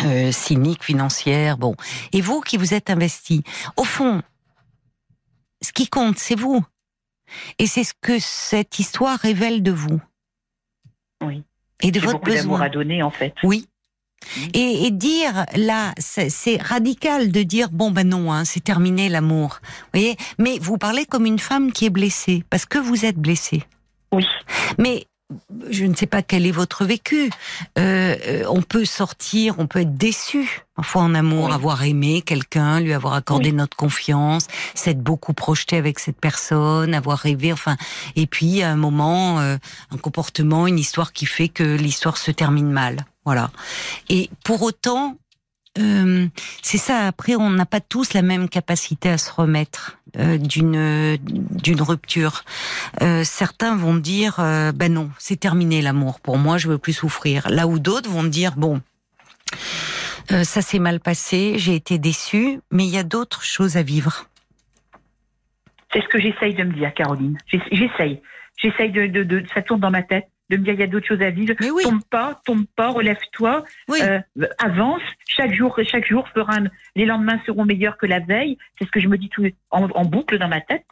euh, cynique, financière, bon. Et vous qui vous êtes investi, au fond, ce qui compte, c'est vous. Et c'est ce que cette histoire révèle de vous. Oui. Et de votre besoin. à donner, en fait. Oui. Mmh. Et, et, dire là, c'est radical de dire bon ben non, hein, c'est terminé l'amour. Voyez, mais vous parlez comme une femme qui est blessée parce que vous êtes blessée. Oui. Mais je ne sais pas quel est votre vécu. Euh, euh, on peut sortir, on peut être déçu parfois en amour, avoir aimé quelqu'un, lui avoir accordé notre confiance, s'être beaucoup projeté avec cette personne, avoir rêvé, enfin, et puis à un moment, euh, un comportement, une histoire qui fait que l'histoire se termine mal. Voilà. Et pour autant, euh, c'est ça. Après, on n'a pas tous la même capacité à se remettre euh, d'une d'une rupture. Euh, certains vont dire, ben non, c'est terminé l'amour. Pour moi, je veux plus souffrir. Là où d'autres vont dire, bon, ça s'est mal passé, j'ai été déçue, mais il y a d'autres choses à vivre. C'est ce que j'essaye de me dire, Caroline. J'essaye. J'essaye de, de, de, ça tourne dans ma tête de me dire il y a d'autres choses à vivre. Tombe pas, tombe pas, relève-toi, euh, avance. Chaque jour, chaque jour fera les lendemains seront meilleurs que la veille. C'est ce que je me dis tout en, boucle dans ma tête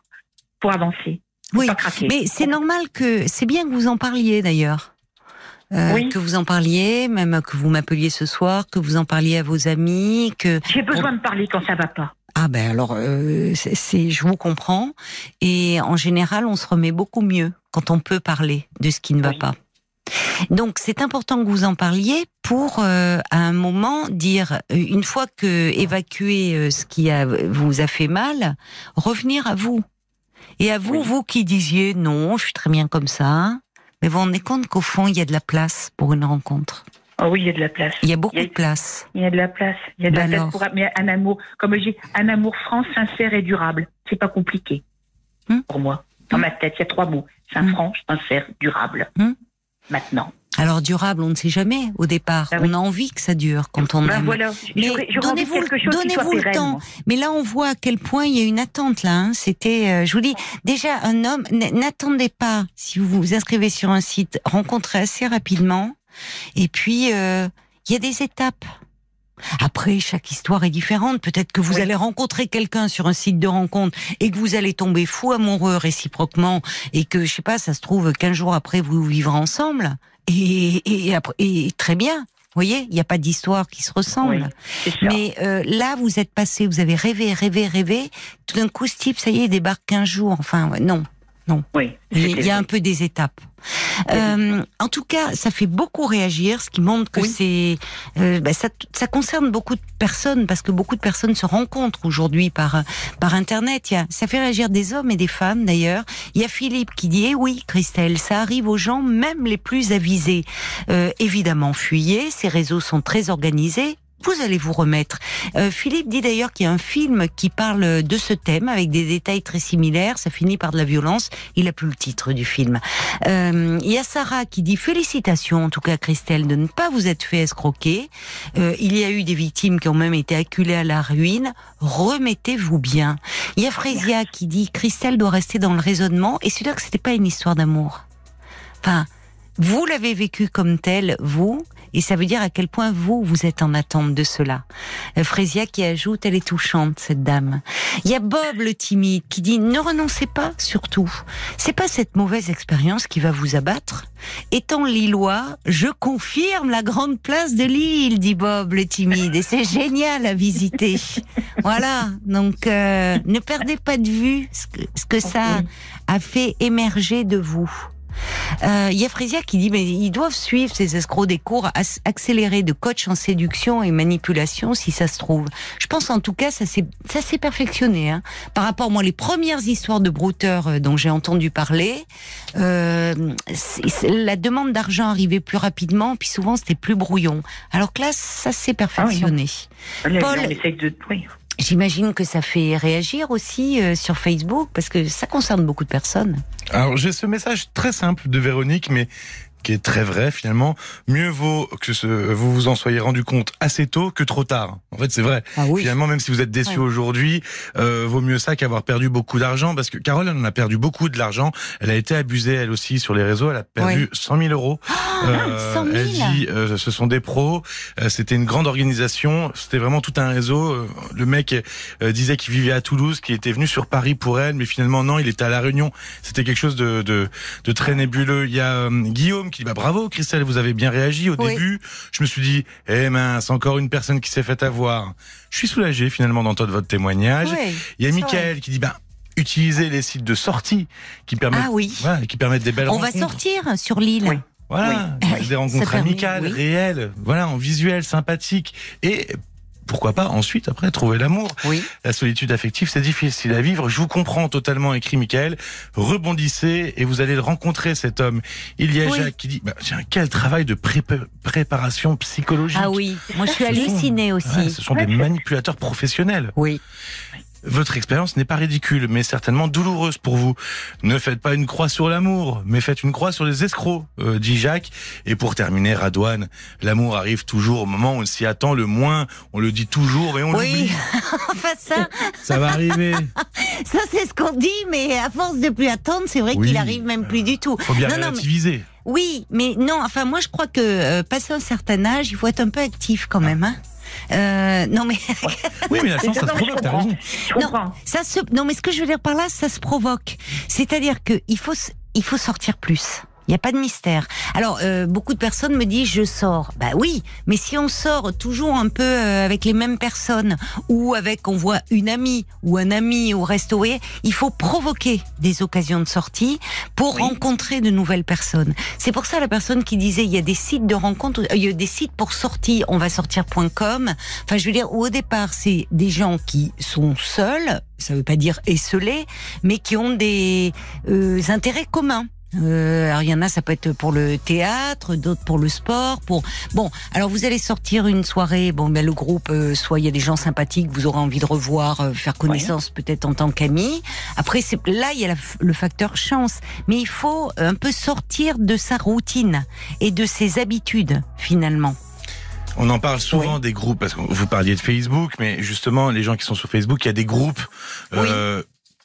pour avancer. Oui, mais c'est normal que c'est bien que vous en parliez d'ailleurs. Euh, que vous en parliez, même que vous m'appeliez ce soir, que vous en parliez à vos amis, que j'ai besoin de parler quand ça va pas. Ah ben alors, euh, c'est, je vous comprends. Et en général, on se remet beaucoup mieux quand on peut parler de ce qui ne va pas. Donc c'est important que vous en parliez pour euh, à un moment dire euh, une fois que évacuer ce qui a, vous a fait mal, revenir à vous. Et à vous, Oui. vous qui disiez non, je suis très bien comme ça, mais vous vous rendez compte qu'au fond il y a de la place pour une rencontre. Oh oui, il y a de la place. Il y a beaucoup Il y a- de place. Il y a de la place. Il y a de Bah la place alors. pour mais un amour, comme je dis, un amour franc, sincère et durable. C'est pas compliqué Hmm. pour moi. Dans ma tête, il y a trois mots c'est Hmm. franc, sincère, durable. Hmm. Maintenant. Alors durable, on ne sait jamais au départ. Ah oui. On a envie que ça dure quand on Ben aime. voilà. Mais donnez-vous le- temps. Mais là, on voit à quel point il y a une attente là. hein. C'était, euh, je vous dis, déjà un homme. N'attendez pas si vous vous inscrivez sur un site, rencontrez assez rapidement. Et puis, euh, il y a des étapes. Après, chaque histoire est différente. Peut-être que vous Oui. allez rencontrer quelqu'un sur un site de rencontre et que vous allez tomber fou amoureux réciproquement et que, je sais pas, ça se trouve, 15 jours après, vous vivrez ensemble. Et, et, très bien. Vous voyez, il n'y a pas d'histoire qui se ressemble. Oui. Mais euh, là, vous êtes passé, vous avez rêvé, rêvé, rêvé. Tout d'un coup, ce type, ça y est, il débarque 15 jours. Enfin, ouais, non. oui, Il y a- un peu des étapes. Euh, en tout cas, ça fait beaucoup réagir, ce qui montre que Oui. c'est, euh, bah, ça, ça concerne beaucoup de personnes parce que beaucoup de personnes se rencontrent aujourd'hui par par internet. Il y a, ça fait réagir des hommes et des femmes d'ailleurs. Il y a Philippe qui dit eh oui, Christelle, ça arrive aux gens, même les plus avisés. Euh, évidemment, fuyez. Ces réseaux sont très organisés. Vous allez vous remettre. Euh, Philippe dit d'ailleurs qu'il y a un film qui parle de ce thème avec des détails très similaires. Ça finit par de la violence. Il a plus le titre du film. Euh, Il y a Sarah qui dit félicitations en tout cas Christelle de ne pas vous être fait escroquer. Euh, il y a eu des victimes qui ont même été acculées à la ruine. Remettez-vous bien. Il y a Frésia qui dit Christelle doit rester dans le raisonnement et c'est dire que c'était pas une histoire d'amour. Enfin, vous l'avez vécu comme tel, vous, et ça veut dire à quel point vous, vous êtes en attente de cela. Euh, Frésia qui ajoute, elle est touchante, cette dame. Il y a Bob le timide qui dit, ne renoncez pas, surtout. C'est pas cette mauvaise expérience qui va vous abattre. Étant lillois, je confirme la grande place de Lille, dit Bob le timide, et c'est génial à visiter. voilà, donc euh, ne perdez pas de vue ce que, ce que ça a fait émerger de vous. Euh, Il y a Frésia qui dit mais ils doivent suivre ces escrocs des cours accélérés de coach en séduction et manipulation si ça se trouve. Je pense en tout cas ça s'est ça s'est perfectionné hein. par rapport moi les premières histoires de brouteurs euh, dont j'ai entendu parler. Euh, la demande d'argent arrivait plus rapidement puis souvent c'était plus brouillon. Alors que là ça s'est perfectionné. Là, Paul- on essaye de. Oui. J'imagine que ça fait réagir aussi euh, sur Facebook parce que ça concerne beaucoup de personnes. Alors j'ai ce message très simple de Véronique, mais qui est très vrai finalement. Mieux vaut que ce, vous vous en soyez rendu compte assez tôt que trop tard. En fait, c'est vrai. Ah Finalement, même si vous êtes déçu Ouais. aujourd'hui, euh, vaut mieux ça qu'avoir perdu beaucoup d'argent, parce que Carole, elle en a perdu beaucoup de l'argent. Elle a été abusée elle aussi sur les réseaux. Elle a perdu Ouais. 100 000 euros. 100 000. Elle dit, euh, ce sont des pros. Euh, C'était une grande organisation. C'était vraiment tout un réseau. Euh, Le mec euh, disait qu'il vivait à Toulouse, qu'il était venu sur Paris pour elle, mais finalement non, il était à la Réunion. C'était quelque chose de, de, de très nébuleux. Il y a euh, Guillaume qui dit bah bravo Christelle, vous avez bien réagi au Oui. début. Je me suis dit eh mince, encore une personne qui s'est fait avoir. Je suis soulagé finalement d'entendre votre témoignage. Il y a Michael qui dit bah utilisez les sites de sortie qui permettent Ah oui. qui permettent des belles On va rencontres. sortir sur l'île. Oui. Voilà, Oui. des rencontres permet, amicales, réelles, voilà, en visuel, sympathique. Et pourquoi pas ensuite, après, trouver l'amour. Oui. La solitude affective, c'est difficile à vivre. Je vous comprends totalement, écrit Michael. Rebondissez et vous allez le rencontrer, cet homme. Il y a Oui. Jacques qui dit, bah, tiens, quel travail de pré- préparation psychologique. Ah oui, moi je suis hallucinée aussi. Ouais, ce sont des manipulateurs professionnels. Oui. Votre expérience n'est pas ridicule, mais certainement douloureuse pour vous. Ne faites pas une croix sur l'amour, mais faites une croix sur les escrocs, euh, dit Jacques. Et pour terminer, Radouane, l'amour arrive toujours au moment où on s'y attend le moins. On le dit toujours et on Oui, l'oublie. enfin ça, Ça va arriver. ça c'est ce qu'on dit, mais à force de plus attendre, c'est vrai Oui. qu'il arrive même plus du tout. Faut bien Non, non, mais- relativiser. Oui, mais non, enfin moi je crois que euh, passé un certain âge, il faut être un peu actif quand même. Hein euh, non mais Oui, mais la chance, ça se Non, mais je provoque, t'as raison. Non. ça se non mais ce que je veux dire par là, ça se provoque. C'est-à-dire que il faut il faut sortir plus. Il n'y a pas de mystère. Alors, euh, beaucoup de personnes me disent je sors. Bah oui, mais si on sort toujours un peu euh, avec les mêmes personnes ou avec on voit une amie ou un ami au resto, il faut provoquer des occasions de sortie pour Oui. rencontrer de nouvelles personnes. C'est pour ça la personne qui disait il y a des sites de rencontres, euh, il y a des sites pour sortir, on va sortir.com. Enfin, je veux dire, au départ, c'est des gens qui sont seuls, ça veut pas dire esselés, mais qui ont des euh, intérêts communs. Euh, alors il y en a, ça peut être pour le théâtre, d'autres pour le sport. Pour bon, alors vous allez sortir une soirée. Bon, ben le groupe, euh, soit il y a des gens sympathiques, que vous aurez envie de revoir, euh, faire connaissance peut-être en tant qu'ami. Après, c'est là il y a la- le facteur chance, mais il faut un peu sortir de sa routine et de ses habitudes finalement. On en parle souvent des groupes parce que vous parliez de Facebook, mais justement les gens qui sont sur Facebook, il y a des groupes euh,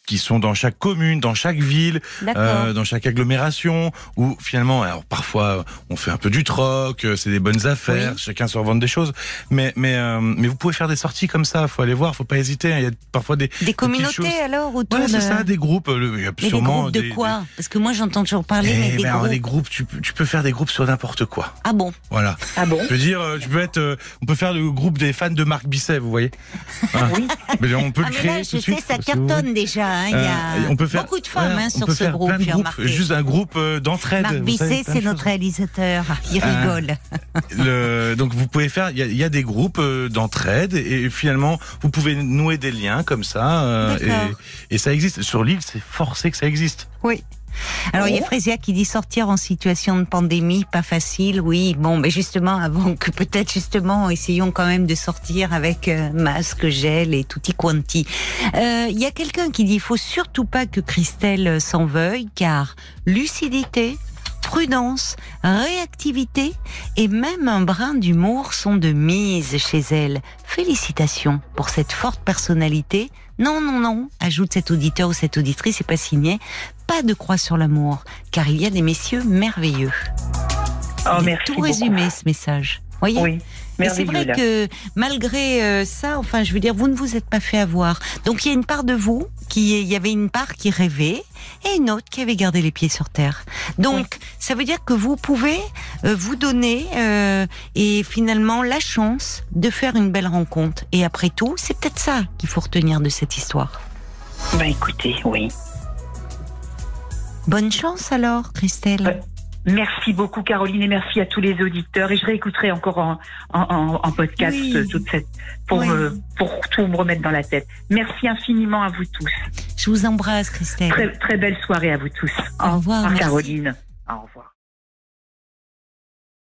qui sont dans chaque commune, dans chaque ville, euh, dans chaque agglomération, où finalement, alors parfois on fait un peu du troc, euh, c'est des bonnes affaires, Oui. chacun se revend des choses, mais mais euh, mais vous pouvez faire des sorties comme ça, faut aller voir, faut pas hésiter. hein, Il y a parfois des Des communautés alors autour Voilà, de. c'est ça, des groupes. Il y a Mais des sûrement groupes de des- quoi Parce que moi j'entends toujours parler Eh mais des ben, alors, groupes. les groupes, tu, peux- tu peux faire des groupes sur n'importe quoi. Ah bon Voilà. Ah bon Je veux dire, tu peux être, euh, on peut faire le groupe des fans de Marc Bisset, vous voyez. Hein. Oui. Mais on peut Ah le mais créer là, tout je de suite, sais, ça vous voulez. cartonne déjà. Hein, Il y a Euh, on peut faire beaucoup de femmes hein, sur ce groupe, plein de groupes, juste un groupe euh, d'entraide. Marc Bisset, c'est notre réalisateur. Il Ah. rigole. Le- donc vous pouvez faire, il y a, il y a des groupes euh, d'entraide et finalement vous pouvez nouer des liens comme ça euh, et ça existe sur l'île, c'est forcé que ça existe. Oui. Alors, il y a Frésia qui dit sortir en situation de pandémie, pas facile. Oui, bon, mais justement, avant que peut-être justement, essayons quand même de sortir avec euh, masque, gel et tutti quanti. Euh, Il y a quelqu'un qui dit, il faut surtout pas que Christelle s'en veuille, car lucidité, prudence, réactivité et même un brin d'humour sont de mise chez elle. Félicitations pour cette forte personnalité. Non, non, non, ajoute cet auditeur ou cette auditrice, c'est pas signé. Pas de croix sur l'amour, car il y a des messieurs merveilleux. Oh, merci tout beaucoup. résumé ce message. Voyez Oui. mais c'est vrai que malgré euh, ça, enfin, je veux dire, vous ne vous êtes pas fait avoir. Donc il y a une part de vous qui, il y avait une part qui rêvait et une autre qui avait gardé les pieds sur terre. Donc ça veut dire que vous pouvez euh, vous donner euh, et finalement la chance de faire une belle rencontre. Et après tout, c'est peut-être ça qu'il faut retenir de cette histoire. Bah écoutez, oui. Bonne chance alors, Christelle. Merci beaucoup Caroline et merci à tous les auditeurs et je réécouterai encore en, en, en- en podcast Oui. euh, toute cette pour Oui. me- pour tout me remettre dans la tête. Merci infiniment à vous tous. Je vous embrasse, Christelle. Très très belle soirée à vous tous. Au revoir, merci. Caroline. Au revoir.